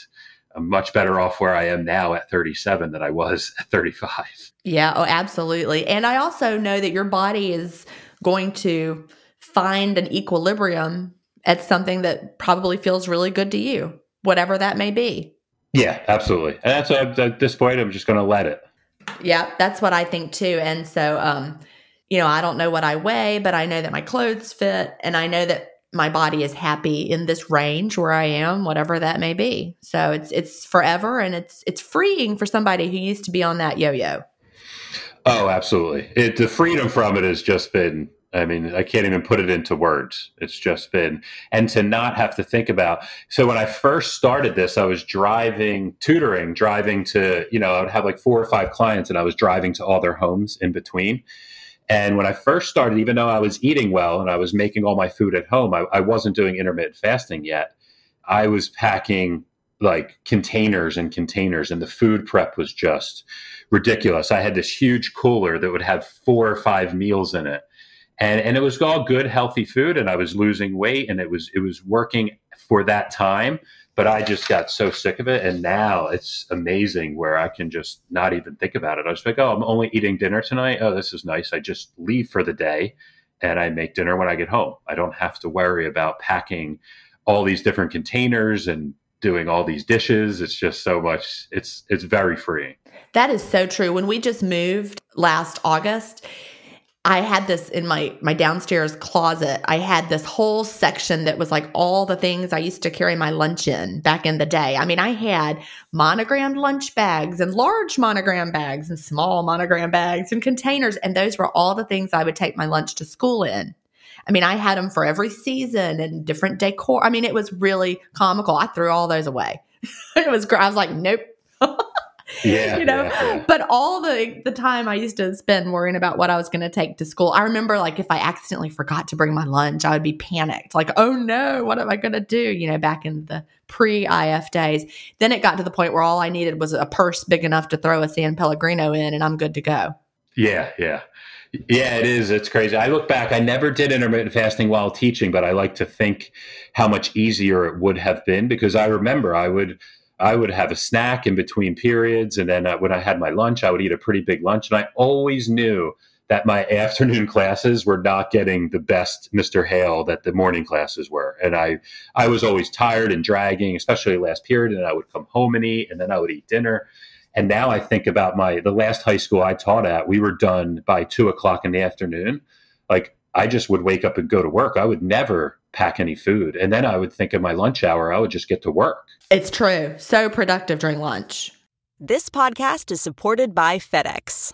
I'm much better off where I am now at 37 than I was at 35. Yeah, oh absolutely. And I also know that your body is going to find an equilibrium at something that probably feels really good to you, whatever that may be. Yeah, absolutely. And that's at this point I'm just going to let it. Yeah, that's what I think too. And so um you know, I don't know what I weigh, but I know that my clothes fit and I know that my body is happy in this range where I am, whatever that may be. So it's it's forever and it's it's freeing for somebody who used to be on that yo-yo. Oh, absolutely. It, the freedom from it has just been I mean, I can't even put it into words. It's just been, and to not have to think about. So when I first started this, I was driving, tutoring, driving to, you know, I would have like four or five clients and I was driving to all their homes in between. And when I first started, even though I was eating well and I was making all my food at home, I, I wasn't doing intermittent fasting yet. I was packing like containers and containers, and the food prep was just ridiculous. I had this huge cooler that would have four or five meals in it. And, and it was all good, healthy food, and I was losing weight, and it was it was working for that time but I just got so sick of it. And now it's amazing where I can just not even think about it. I was like, oh, I'm only eating dinner tonight. Oh, this is nice. I just leave for the day and I make dinner when I get home. I don't have to worry about packing all these different containers and doing all these dishes. It's just so much, it's, it's very freeing. That is so true. When we just moved last August, I had this in my my downstairs closet. I had this whole section that was like all the things I used to carry my lunch in back in the day. I mean, I had monogrammed lunch bags and large monogram bags and small monogram bags and containers and those were all the things I would take my lunch to school in. I mean, I had them for every season and different decor. I mean, it was really comical. I threw all those away. it was. I was like, nope. Yeah, you know. yeah, yeah. But all the the time I used to spend worrying about what I was going to take to school. I remember like if I accidentally forgot to bring my lunch, I would be panicked. Like, oh no, what am I going to do? You know, back in the pre IF days. Then it got to the point where all I needed was a purse big enough to throw a San Pellegrino in, and I'm good to go. Yeah, yeah. Yeah, it is. It's crazy. I look back, I never did intermittent fasting while teaching, but I like to think how much easier it would have been because I remember I would I would have a snack in between periods and then uh, when I had my lunch, I would eat a pretty big lunch and I always knew that my afternoon classes were not getting the best Mr. Hale that the morning classes were. And I I was always tired and dragging, especially last period and I would come home and eat and then I would eat dinner and now I think about my the last high school I taught at, we were done by two o'clock in the afternoon. Like I just would wake up and go to work. I would never pack any food. And then I would think of my lunch hour, I would just get to work. It's true. So productive during lunch. This podcast is supported by FedEx.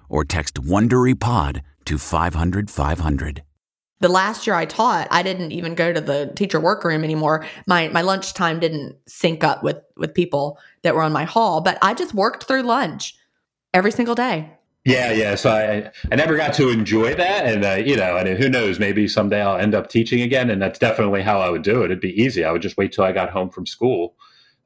or text WonderyPod to 500, 500. The last year I taught, I didn't even go to the teacher workroom anymore. My my lunchtime didn't sync up with with people that were on my hall, but I just worked through lunch every single day. Yeah, yeah. So I, I never got to enjoy that, and uh, you know, and who knows? Maybe someday I'll end up teaching again, and that's definitely how I would do it. It'd be easy. I would just wait till I got home from school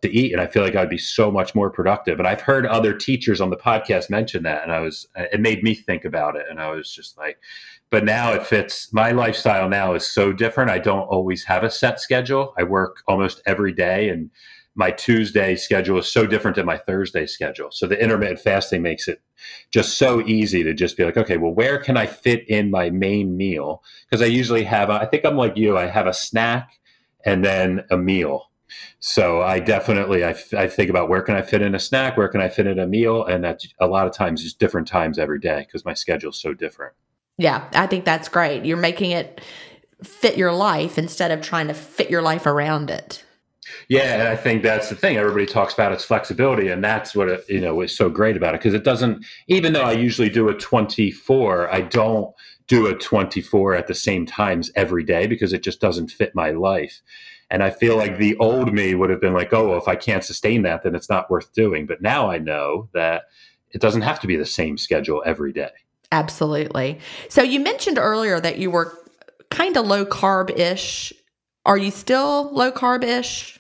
to eat, and I feel like I'd be so much more productive. And I've heard other teachers on the podcast mention that, and I was, it made me think about it, and I was just like, but now it fits. My lifestyle now is so different. I don't always have a set schedule. I work almost every day, and my Tuesday schedule is so different than my Thursday schedule. So the intermittent fasting makes it just so easy to just be like, okay, well, where can I fit in my main meal? Because I usually have, a, I think I'm like you, I have a snack and then a meal. So I definitely, I, I think about where can I fit in a snack, where can I fit in a meal, and that's a lot of times just different times every day because my schedule is so different. Yeah, I think that's great. You're making it fit your life instead of trying to fit your life around it. Yeah, and I think that's the thing. Everybody talks about its flexibility, and that's what it, you know is so great about it because it doesn't. Even though I usually do a twenty four, I don't do a twenty four at the same times every day because it just doesn't fit my life. And I feel like the old me would have been like, "Oh, well, if I can't sustain that, then it's not worth doing." But now I know that it doesn't have to be the same schedule every day. Absolutely. So you mentioned earlier that you were kind of low carb ish. Are you still low carb ish?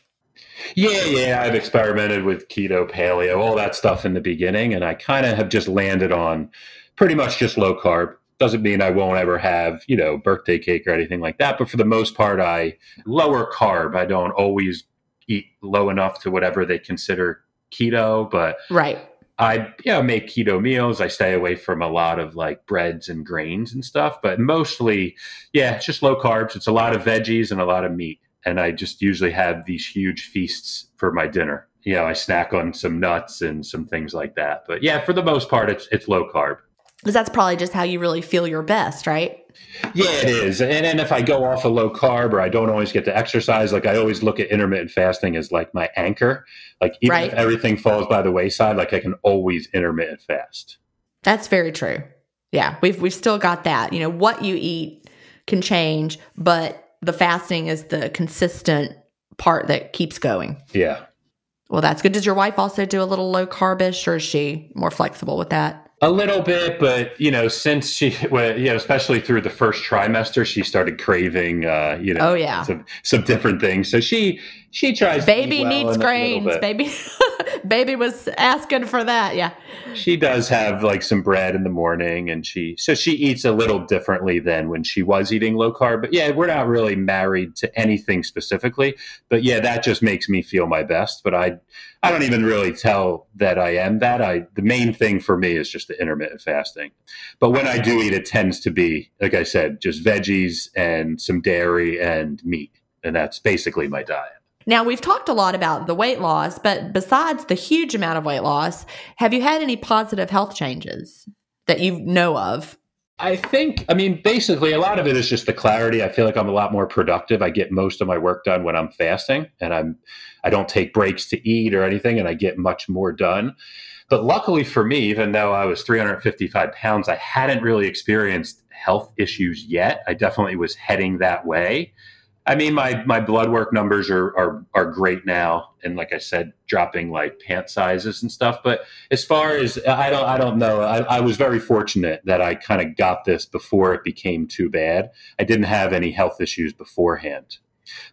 Yeah, yeah. I've experimented with keto, paleo, all that stuff in the beginning, and I kind of have just landed on pretty much just low carb. Doesn't mean I won't ever have, you know, birthday cake or anything like that, but for the most part, I lower carb. I don't always eat low enough to whatever they consider keto, but right. I you know make keto meals. I stay away from a lot of like breads and grains and stuff, but mostly, yeah, it's just low carbs. It's a lot of veggies and a lot of meat and I just usually have these huge feasts for my dinner. You know, I snack on some nuts and some things like that. But yeah, for the most part, it's it's low carb. Because that's probably just how you really feel your best, right? Yeah, it is. And then if I go off a low carb or I don't always get to exercise, like I always look at intermittent fasting as like my anchor. Like even right. if everything falls by the wayside, like I can always intermittent fast. That's very true. Yeah, we've we've still got that. You know, what you eat can change, but the fasting is the consistent part that keeps going. Yeah. Well, that's good. Does your wife also do a little low carbish, or is she more flexible with that? A little bit, but you know, since she, well, you know, especially through the first trimester, she started craving, uh, you know, oh yeah, some, some different things. So she she tries. To eat. Baby well needs grains. Baby, baby was asking for that. Yeah. She does have like some bread in the morning, and she so she eats a little differently than when she was eating low carb. But yeah, we're not really married to anything specifically. But yeah, that just makes me feel my best. But I I don't even really tell that I am that. I the main thing for me is just the intermittent fasting. But when I do eat, it tends to be like I said, just veggies and some dairy and meat, and that's basically my diet. Now, we've talked a lot about the weight loss, but besides the huge amount of weight loss, have you had any positive health changes that you know of? I think, I mean, basically, a lot of it is just the clarity. I feel like I'm a lot more productive. I get most of my work done when I'm fasting, and I'm I don't take breaks to eat or anything, and I get much more done. But luckily for me, even though I was 355 pounds, I hadn't really experienced health issues yet. I definitely was heading that way. I mean, my my blood work numbers are are are great now, and like I said, dropping like pant sizes and stuff. But as far as I don't I don't know. I, I was very fortunate that I kind of got this before it became too bad. I didn't have any health issues beforehand,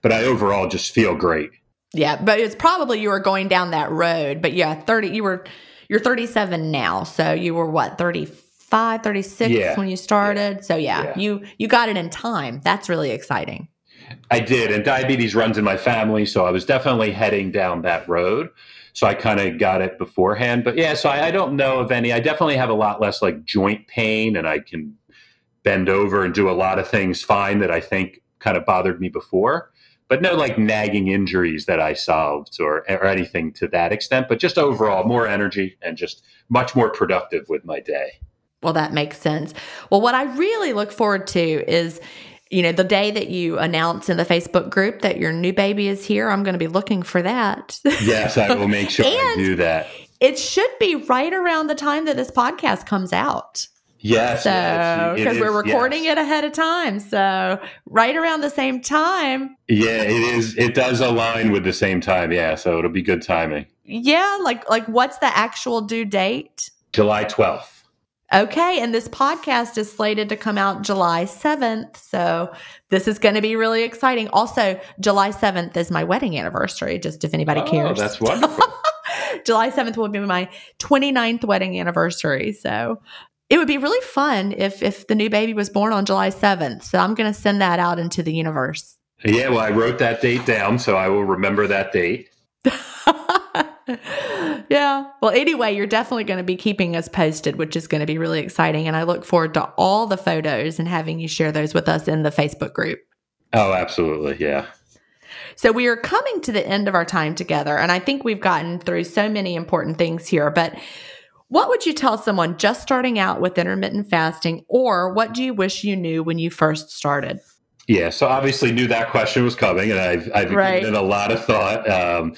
but I overall just feel great. Yeah, but it's probably you were going down that road. But yeah, thirty. You were you're 37 now, so you were what 35, 36 Yeah. when you started. Yeah. So yeah, Yeah. you you got it in time. That's really exciting. I did, and diabetes runs in my family, so I was definitely heading down that road. So I kind of got it beforehand. But yeah, so I, I don't know of any. I definitely have a lot less like joint pain, and I can bend over and do a lot of things fine that I think kind of bothered me before. But no like nagging injuries that I solved or, or anything to that extent. But just overall, more energy and just much more productive with my day. Well, that makes sense. Well, what I really look forward to is, you know, the day that you announce in the Facebook group that your new baby is here. I'm going to be looking for that. Yes, I will make sure I do that. it should be right around the time that this podcast comes out. Yes, So, because we're recording yes. it ahead of time. So, right around the same time. Yeah, it is. It does align with the same time. Yeah, so it'll be good timing. Yeah, like like what's the actual due date? July twelfth. Okay, and this podcast is slated to come out July 7th. So, this is going to be really exciting. Also, July 7th is my wedding anniversary, just if anybody Oh, cares. that's wonderful. July 7th will be my 29th wedding anniversary. So it would be really fun if if the new baby was born on July 7th. So I'm going to send that out into the universe. yeah, well, I wrote that date down, so I will remember that date. yeah. Well, anyway, you're definitely going to be keeping us posted, which is going to be really exciting. And I look forward to all the photos and having you share those with us in the Facebook group. Oh, absolutely. Yeah. So we are coming to the end of our time together, and I think we've gotten through so many important things here. But what would you tell someone just starting out with intermittent fasting, or what do you wish you knew when you first started? Yeah, so obviously knew that question was coming, and I've, I've Right. given it a lot of thought. Um,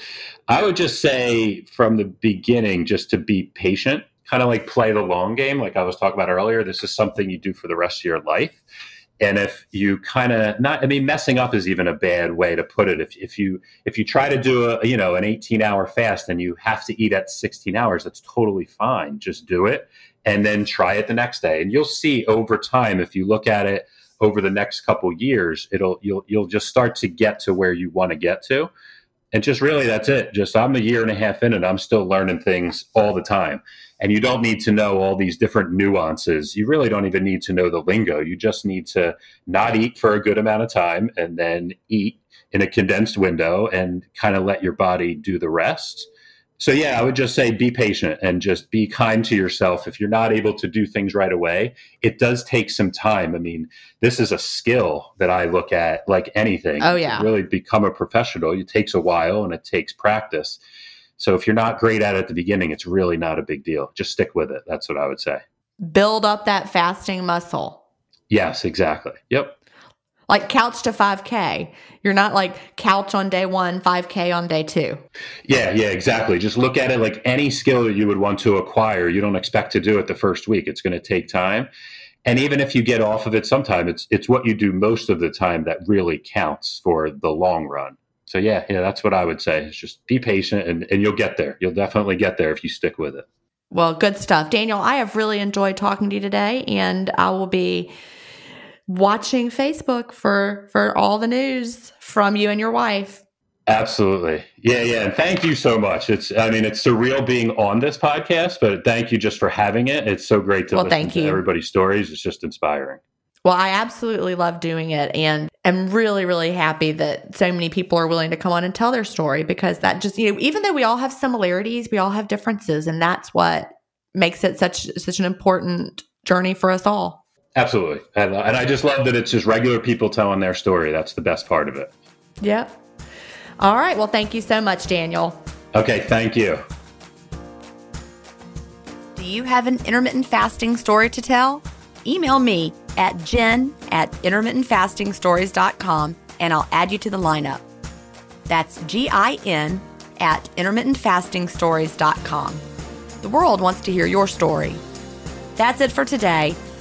I would just say from the beginning, just to be patient, kind of like play the long game, like I was talking about earlier. This is something you do for the rest of your life. And if you kind of not, I mean, messing up is even a bad way to put it. If, if you if you try to do a you know an 18 hour fast and you have to eat at 16 hours, that's totally fine. Just do it, and then try it the next day, and you'll see over time if you look at it over the next couple years it'll you'll you'll just start to get to where you want to get to. And just really that's it. Just i'm a year and a half in and i'm still learning things all the time. And you don't need to know all these different nuances. You really don't even need to know the lingo. You just need to not eat for a good amount of time and then eat in a condensed window and kind of let your body do the rest so yeah i would just say be patient and just be kind to yourself. If you're not able to do things right away it does take some time. I mean this is a skill that i look at like anything. Oh, To yeah. really become a professional. It takes a while and it takes practice. So if you're not great at it at the beginning it's really not a big deal. Just stick with it. That's what i would say. Build up that fasting muscle. yes exactly. Yep like couch to 5K. You're not like couch on day one, 5K on day two. Yeah, yeah, exactly. Just look at it like any skill that you would want to acquire. You don't expect to do it the first week. It's going to take time. And even if you get off of it sometime, it's it's what you do most of the time that really counts for the long run. So yeah, yeah, that's what I would say. Is just be patient and, and you'll get there. You'll definitely get there if you stick with it. Well, good stuff. Daniel, I have really enjoyed talking to you today and I will be watching Facebook for for all the news from you and your wife. Absolutely. Yeah, yeah. And thank you so much. It's I mean, it's surreal being on this podcast, but thank you just for having it. It's so great to well, listen thank to you. everybody's stories. It's just inspiring. Well, I absolutely love doing it and am really, really happy that so many people are willing to come on and tell their story because that just, you know, even though we all have similarities, we all have differences. And that's what makes it such such an important journey for us all. Absolutely. And, uh, and I just love that it's just regular people telling their story. That's the best part of it. Yep. All right. Well, thank you so much, Daniel. Okay. Thank you. Do you have an intermittent fasting story to tell? Email me at gin at intermittentfastingstories.com and I'll add you to the lineup. That's G I N at intermittentfastingstories.com. The world wants to hear your story. That's it for today.